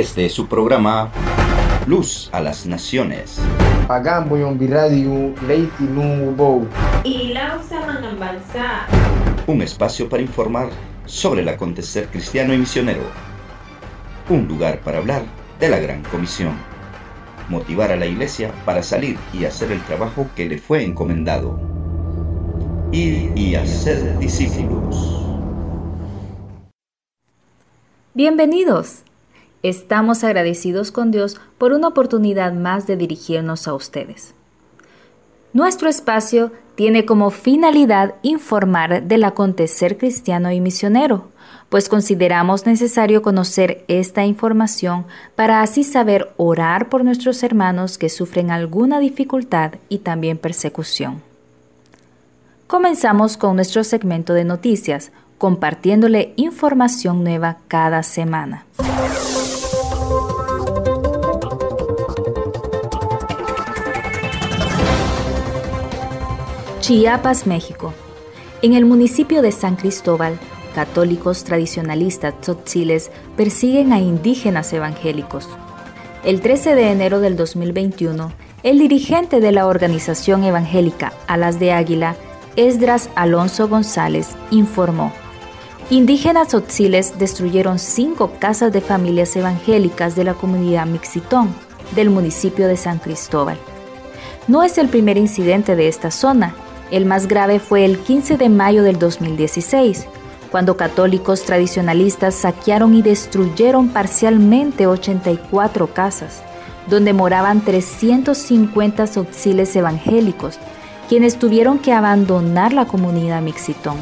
Es su programa Luz a las Naciones. Pagambo biradio Leiti Nubo. Y. Un espacio para informar sobre el acontecer cristiano y misionero. Un lugar para hablar de la Gran Comisión. Motivar a la iglesia para salir y hacer el trabajo que le fue encomendado. Ir y hacer discípulos. Bienvenidos. Estamos agradecidos con Dios por una oportunidad más de dirigirnos a ustedes. Nuestro espacio tiene como finalidad informar del acontecer cristiano y misionero, pues consideramos necesario conocer esta información para así saber orar por nuestros hermanos que sufren alguna dificultad y también persecución. Comenzamos con nuestro segmento de noticias, compartiéndole información nueva cada semana. Chiapas, México. En el municipio de San Cristóbal, católicos tradicionalistas tzotziles persiguen a indígenas evangélicos. El 13 de enero del 2021, el dirigente de la organización evangélica Alas de Águila, Esdras Alonso González, informó Indígenas tzotziles destruyeron cinco casas de familias evangélicas de la comunidad Mixitón, del municipio de San Cristóbal. No es el primer incidente de esta zona. El más grave fue el 15 de mayo del 2016, cuando católicos tradicionalistas saquearon y destruyeron parcialmente 84 casas, donde moraban 350 tzotziles evangélicos, quienes tuvieron que abandonar la comunidad Mixitón.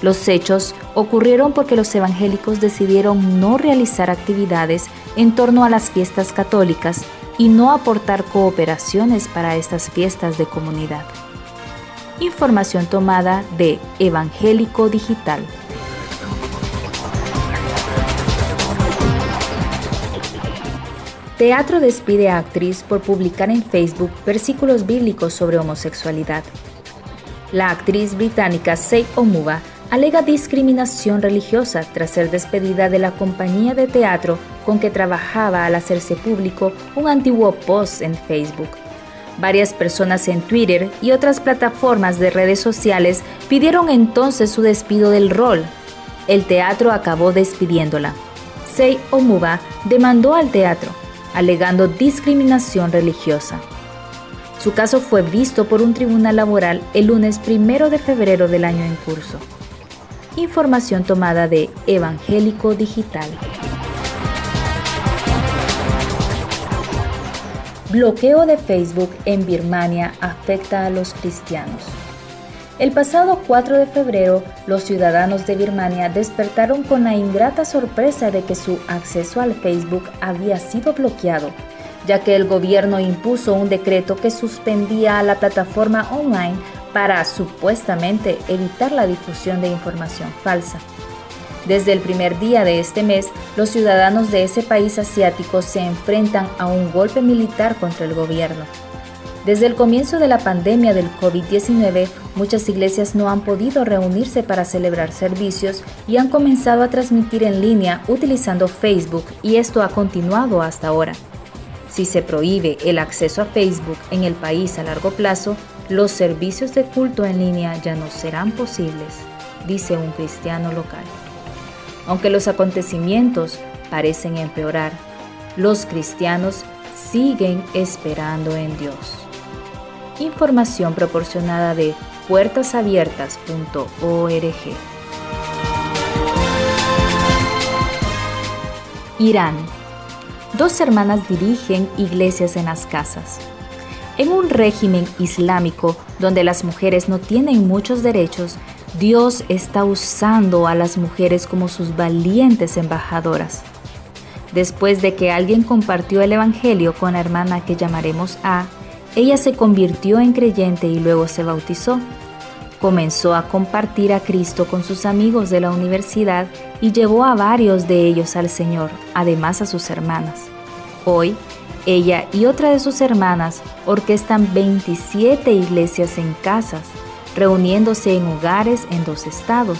Los hechos ocurrieron porque los evangélicos decidieron no realizar actividades en torno a las fiestas católicas y no aportar cooperaciones para estas fiestas de comunidad. Información tomada de Evangélico Digital. Teatro despide a actriz por publicar en Facebook versículos bíblicos sobre homosexualidad. La actriz británica Sei Omuba alega discriminación religiosa tras ser despedida de la compañía de teatro con que trabajaba al hacerse público un antiguo post en Facebook. Varias personas en Twitter y otras plataformas de redes sociales pidieron entonces su despido del rol. El teatro acabó despidiéndola. Sei Omuba demandó al teatro, alegando discriminación religiosa. Su caso fue visto por un tribunal laboral el lunes primero de febrero del año en curso. Información tomada de Evangélico Digital. Bloqueo de Facebook en Birmania afecta a los cristianos. El pasado 4 de febrero, los ciudadanos de Birmania despertaron con la ingrata sorpresa de que su acceso al Facebook había sido bloqueado, ya que el gobierno impuso un decreto que suspendía a la plataforma online para supuestamente evitar la difusión de información falsa. Desde el primer día de este mes, los ciudadanos de ese país asiático se enfrentan a un golpe militar contra el gobierno. Desde el comienzo de la pandemia del COVID-19, muchas iglesias no han podido reunirse para celebrar servicios y han comenzado a transmitir en línea utilizando Facebook y esto ha continuado hasta ahora. Si se prohíbe el acceso a Facebook en el país a largo plazo, los servicios de culto en línea ya no serán posibles, dice un cristiano local. Aunque los acontecimientos parecen empeorar, los cristianos siguen esperando en Dios. Información proporcionada de puertasabiertas.org. Irán. Dos hermanas dirigen iglesias en las casas. En un régimen islámico donde las mujeres no tienen muchos derechos, Dios está usando a las mujeres como sus valientes embajadoras. Después de que alguien compartió el Evangelio con la hermana que llamaremos A, ella se convirtió en creyente y luego se bautizó. Comenzó a compartir a Cristo con sus amigos de la universidad y llevó a varios de ellos al Señor, además a sus hermanas. Hoy, ella y otra de sus hermanas orquestan 27 iglesias en casas, reuniéndose en hogares en dos estados.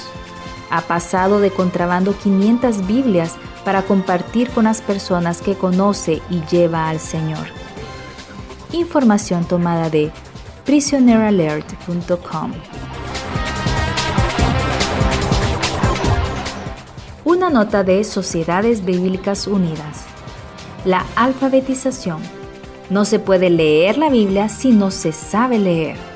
Ha pasado de contrabando 500 Biblias para compartir con las personas que conoce y lleva al Señor. Información tomada de prisoneralert.com. Una nota de Sociedades Bíblicas Unidas. La alfabetización. No se puede leer la Biblia si no se sabe leer.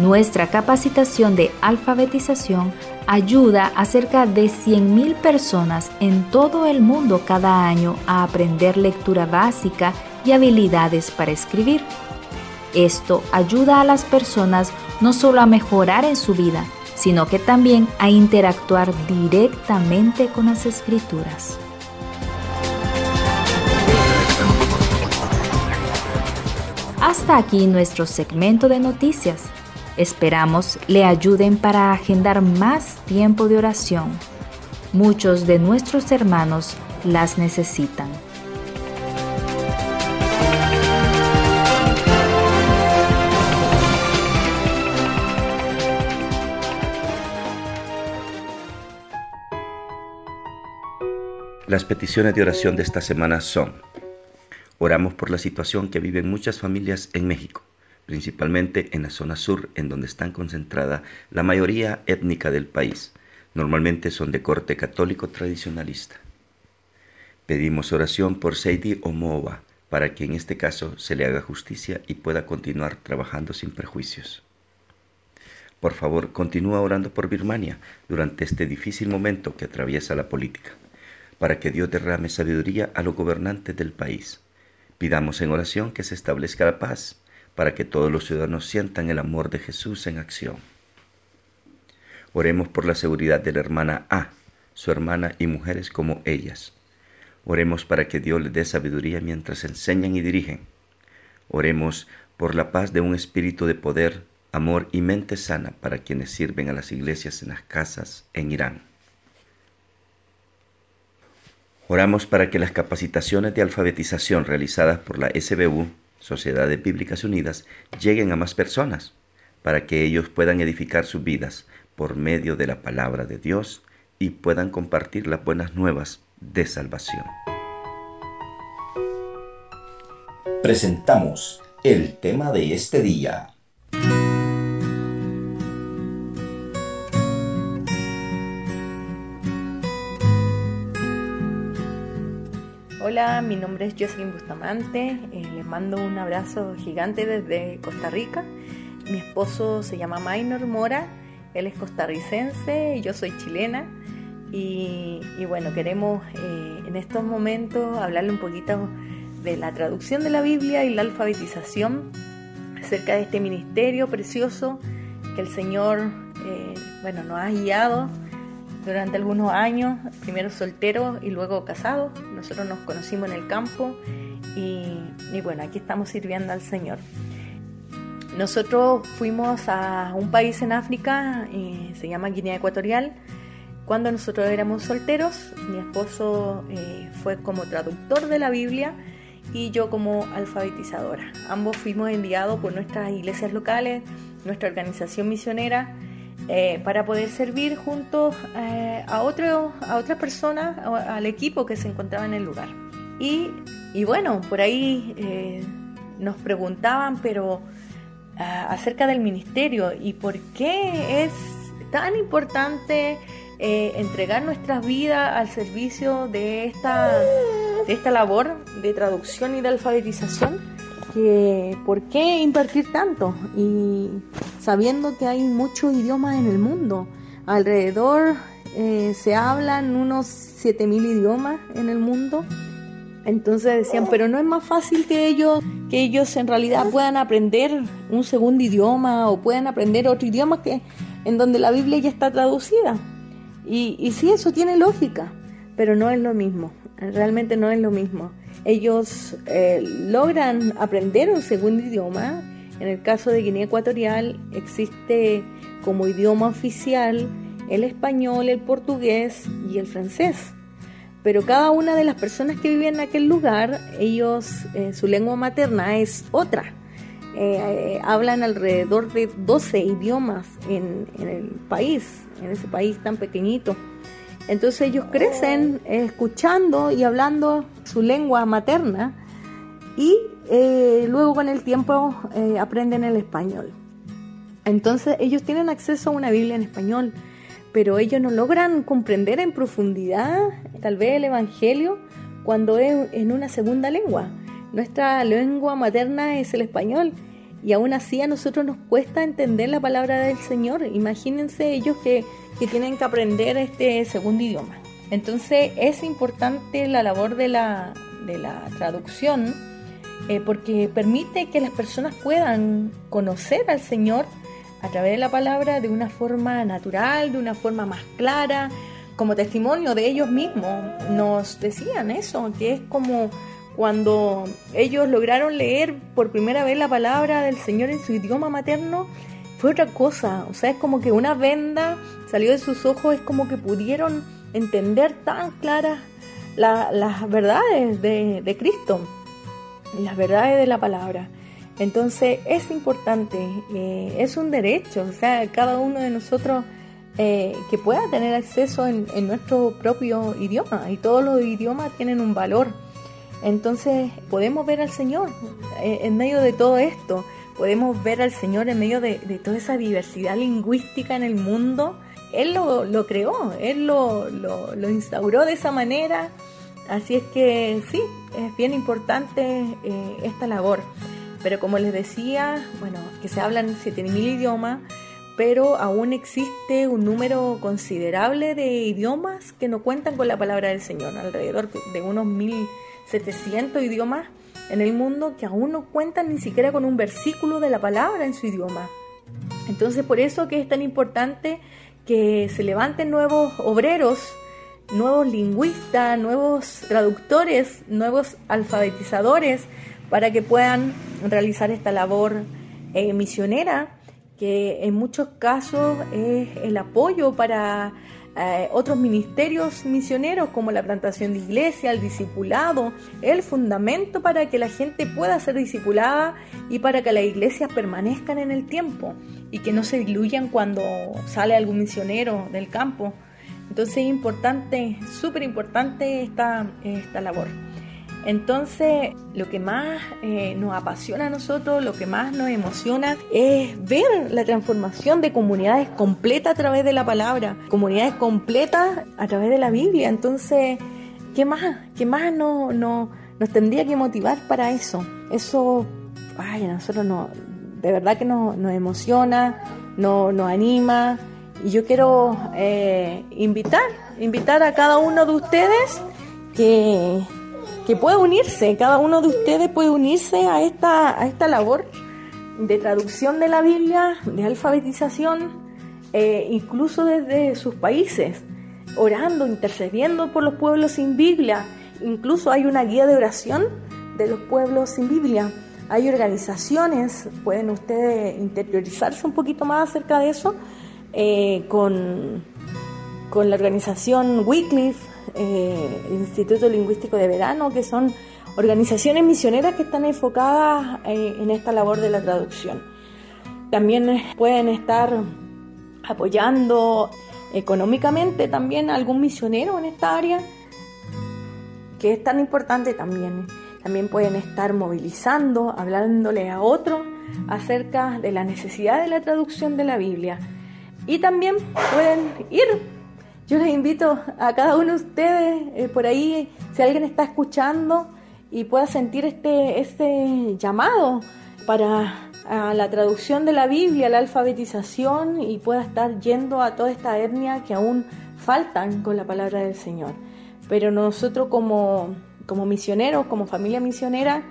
Nuestra capacitación de alfabetización ayuda a cerca de 100.000 personas en todo el mundo cada año a aprender lectura básica y habilidades para escribir. Esto ayuda a las personas no solo a mejorar en su vida, sino que también a interactuar directamente con las escrituras. Hasta aquí nuestro segmento de noticias. Esperamos le ayuden para agendar más tiempo de oración. Muchos de nuestros hermanos las necesitan. Las peticiones de oración de esta semana son, oramos por la situación que viven muchas familias en México, principalmente en la zona sur, en donde están concentrada la mayoría étnica del país. Normalmente son de corte católico tradicionalista. Pedimos oración por Seidi Omoa, para que en este caso se le haga justicia y pueda continuar trabajando sin perjuicios. Por favor, continúa orando por Birmania durante este difícil momento que atraviesa la política para que Dios derrame sabiduría a los gobernantes del país. Pidamos en oración que se establezca la paz, para que todos los ciudadanos sientan el amor de Jesús en acción. Oremos por la seguridad de la hermana A, su hermana y mujeres como ellas. Oremos para que Dios les dé sabiduría mientras enseñan y dirigen. Oremos por la paz de un espíritu de poder, amor y mente sana para quienes sirven a las iglesias en las casas en Irán. Oramos para que las capacitaciones de alfabetización realizadas por la SBU, Sociedades Bíblicas Unidas, lleguen a más personas, para que ellos puedan edificar sus vidas por medio de la palabra de Dios y puedan compartir las buenas nuevas de salvación. Presentamos el tema de este día. Hola, mi nombre es Jocelyn Bustamante, eh, les mando un abrazo gigante desde Costa Rica. Mi esposo se llama Maynor Mora, él es costarricense y yo soy chilena. Y, bueno, queremos eh, en estos momentos hablarle un poquito de la traducción de la Biblia y la alfabetización acerca de este ministerio precioso que el Señor eh, bueno, nos ha guiado durante algunos años, primero soltero y luego casado. Nosotros nos conocimos en el campo y, bueno, aquí estamos sirviendo al Señor. Nosotros fuimos a un país en África, y se llama Guinea Ecuatorial. Cuando nosotros éramos solteros, mi esposo eh, fue como traductor de la Biblia y yo como alfabetizadora. Ambos fuimos enviados por nuestras iglesias locales, nuestra organización misionera, eh, para poder servir junto eh, a, otro, a otras personas, al equipo que se encontraba en el lugar. Y, y bueno, por ahí eh, nos preguntaban, pero acerca del ministerio y por qué es tan importante entregar nuestras vidas al servicio de esta, de esta labor de traducción y de alfabetización por qué invertir tanto y sabiendo que hay muchos idiomas en el mundo. Alrededor eh, se hablan unos 7000 idiomas en el mundo. Entonces decían, pero no es más fácil que ellos, que ellos en realidad puedan aprender un segundo idioma o puedan aprender otro idioma que en donde la Biblia ya está traducida. Y, y sí, eso tiene lógica, pero no es lo mismo. Realmente no es lo mismo ellos eh, logran aprender un segundo idioma. En el caso de Guinea Ecuatorial existe como idioma oficial el español, el portugués y el francés. Pero cada una de las personas que viven en aquel lugar, ellos, eh, su lengua materna es otra. eh, hablan alrededor de 12 idiomas en, en, el país, en ese país tan pequeñito. Entonces ellos crecen escuchando y hablando su lengua materna y eh, luego con el tiempo eh, aprenden el español. Entonces ellos tienen acceso a una Biblia en español, pero ellos no logran comprender en profundidad tal vez el Evangelio cuando es en una segunda lengua. Nuestra lengua materna es el español y aún así a nosotros nos cuesta entender la palabra del Señor. Imagínense ellos que, que tienen que aprender este segundo idioma. Entonces es importante la labor de la, de la traducción eh, porque permite que las personas puedan conocer al Señor a través de la palabra de una forma natural, de una forma más clara, como testimonio de ellos mismos. Nos decían eso, que es como cuando ellos lograron leer por primera vez la palabra del Señor en su idioma materno, fue otra cosa. O sea, es como que una venda salió de sus ojos, es como que pudieron entender tan claras las verdades de, de Cristo, las verdades de la palabra. Entonces es importante, eh, es un derecho, o sea, cada uno de nosotros eh, que pueda tener acceso en, nuestro propio idioma y todos los idiomas tienen un valor. Entonces podemos ver al Señor eh, en medio de todo esto, podemos ver al Señor en medio de, toda esa diversidad lingüística en el mundo. Él lo, creó, Él lo, lo, instauró de esa manera. Así es que sí, es bien importante esta labor. Pero como les decía, bueno, que se hablan 7.000 idiomas, pero aún existe un número considerable de idiomas que no cuentan con la palabra del Señor, alrededor de unos 1.700 idiomas en el mundo que aún no cuentan ni siquiera con un versículo de la palabra en su idioma. Entonces por eso que es tan importante que se levanten nuevos obreros, nuevos lingüistas, nuevos traductores, nuevos alfabetizadores, para que puedan realizar esta labor eh, misionera, que en muchos casos es el apoyo para eh, otros ministerios misioneros como la plantación de iglesia, el discipulado, el fundamento para que la gente pueda ser discipulada y para que las iglesias permanezcan en el tiempo y que no se diluyan cuando sale algún misionero del campo. Entonces es importante, súper importante esta, esta labor. Entonces, lo que más eh, nos apasiona a nosotros, lo que más nos emociona es ver la transformación de comunidades completas a través de la palabra, comunidades completas a través de la Biblia. Entonces, ¿qué más? ¿Qué más no, nos tendría que motivar para eso? Eso, ay, a nosotros no, de verdad que nos, emociona, nos, nos anima. Y yo quiero eh, invitar, invitar a cada uno de ustedes que que puede unirse, cada uno de ustedes puede unirse a esta, a esta labor de traducción de la Biblia, de alfabetización, eh, incluso desde sus países, orando, intercediendo por los pueblos sin Biblia. Incluso hay una guía de oración de los pueblos sin Biblia. Hay organizaciones, pueden ustedes interiorizarse un poquito más acerca de eso, eh, con, con la organización Wycliffe, eh, Instituto Lingüístico de Verano, que son organizaciones misioneras que están enfocadas eh, en esta labor de la traducción. También pueden estar apoyando económicamente también a algún misionero en esta área, que es tan importante también. También pueden estar movilizando, hablándole a otros acerca de la necesidad de la traducción de la Biblia. Y también pueden ir yo les invito a cada uno de ustedes, eh, por ahí, si alguien está escuchando y pueda sentir este, este llamado para la traducción de la Biblia, la alfabetización y pueda estar yendo a toda esta etnia que aún faltan con la palabra del Señor. Pero nosotros como, como misioneros, como familia misionera,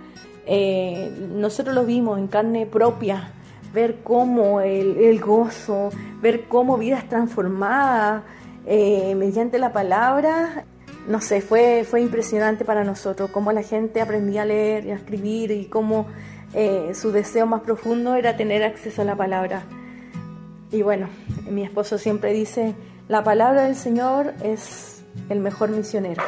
eh, nosotros lo vimos en carne propia, ver cómo el, el gozo, ver cómo vidas transformadas, eh, mediante la palabra, no sé, fue, fue impresionante para nosotros, cómo la gente aprendía a leer y a escribir y cómo eh, su deseo más profundo era tener acceso a la palabra. Y bueno, mi esposo siempre dice, la palabra del Señor es el mejor misionero.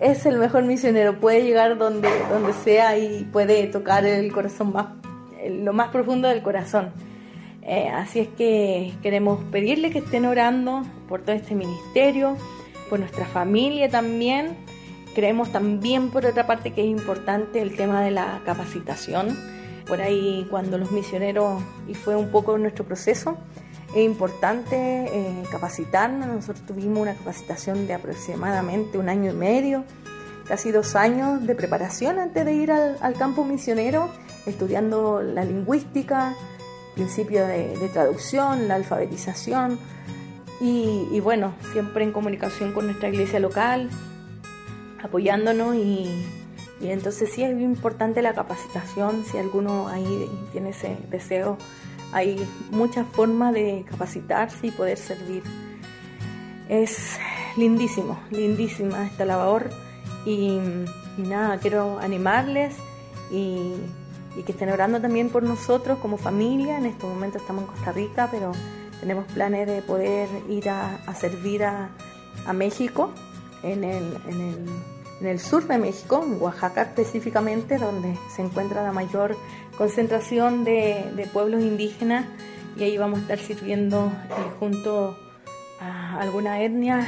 Es el mejor misionero, puede llegar donde, donde sea y puede tocar el corazón más lo más profundo del corazón. Eh, así es que queremos pedirle que estén orando por todo este ministerio, por nuestra familia también. Creemos también, por otra parte, que es importante el tema de la capacitación. Por ahí, cuando los misioneros, y fue un poco nuestro proceso, es importante eh, capacitarnos. Nosotros tuvimos una capacitación de aproximadamente un año y medio, casi dos años de preparación antes de ir al, campo misionero, estudiando la lingüística, principio de, traducción, la alfabetización y, bueno, siempre en comunicación con nuestra iglesia local, apoyándonos y, y entonces sí es importante la capacitación, si alguno ahí tiene ese deseo hay muchas formas de capacitarse y poder servir. Es lindísimo, lindísima esta labor y, nada, quiero animarles y, que estén orando también por nosotros como familia. En este momento estamos en Costa Rica, pero tenemos planes de poder ir a, servir a, México, en el, en el sur de México, en Oaxaca específicamente, donde se encuentra la mayor concentración de, pueblos indígenas y ahí vamos a estar sirviendo eh, junto a alguna etnia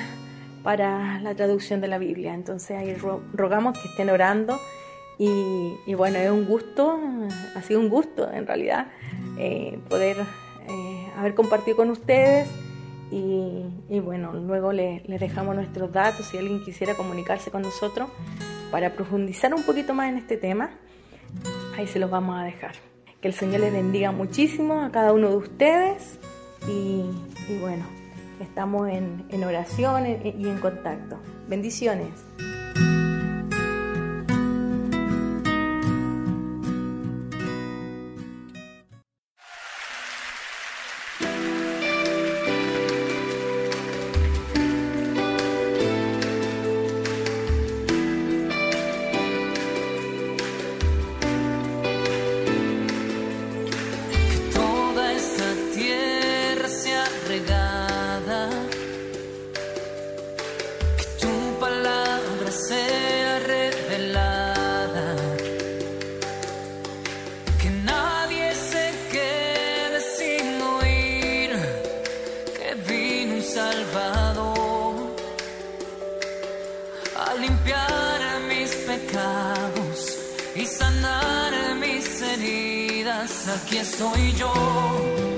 para la traducción de la Biblia. Entonces ahí rogamos que estén orando y, bueno, es un gusto, ha sido un gusto en realidad eh, poder eh, haber compartido con ustedes y, bueno, luego les le dejamos nuestros datos si alguien quisiera comunicarse con nosotros para profundizar un poquito más en este tema ahí se los vamos a dejar. Que el Señor les bendiga muchísimo a cada uno de ustedes y, bueno, estamos en, en oración y en contacto. Bendiciones. Aquí estoy yo.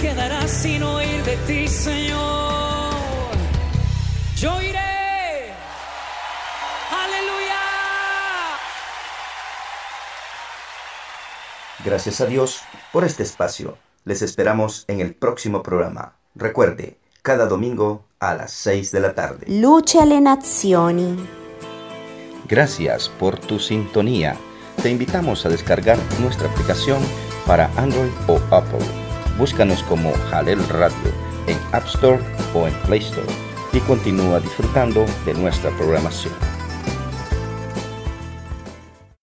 Quedará sin oír de ti, Señor. Yo iré. Aleluya. Gracias a Dios por este espacio. Les esperamos en el próximo programa. Recuerde, cada domingo a las 6 de la tarde. Luce alle nazioni. Gracias por tu sintonía. Te invitamos a descargar nuestra aplicación para Android o Apple. Búscanos como Jalel Radio en App Store o en Play Store y continúa disfrutando de nuestra programación.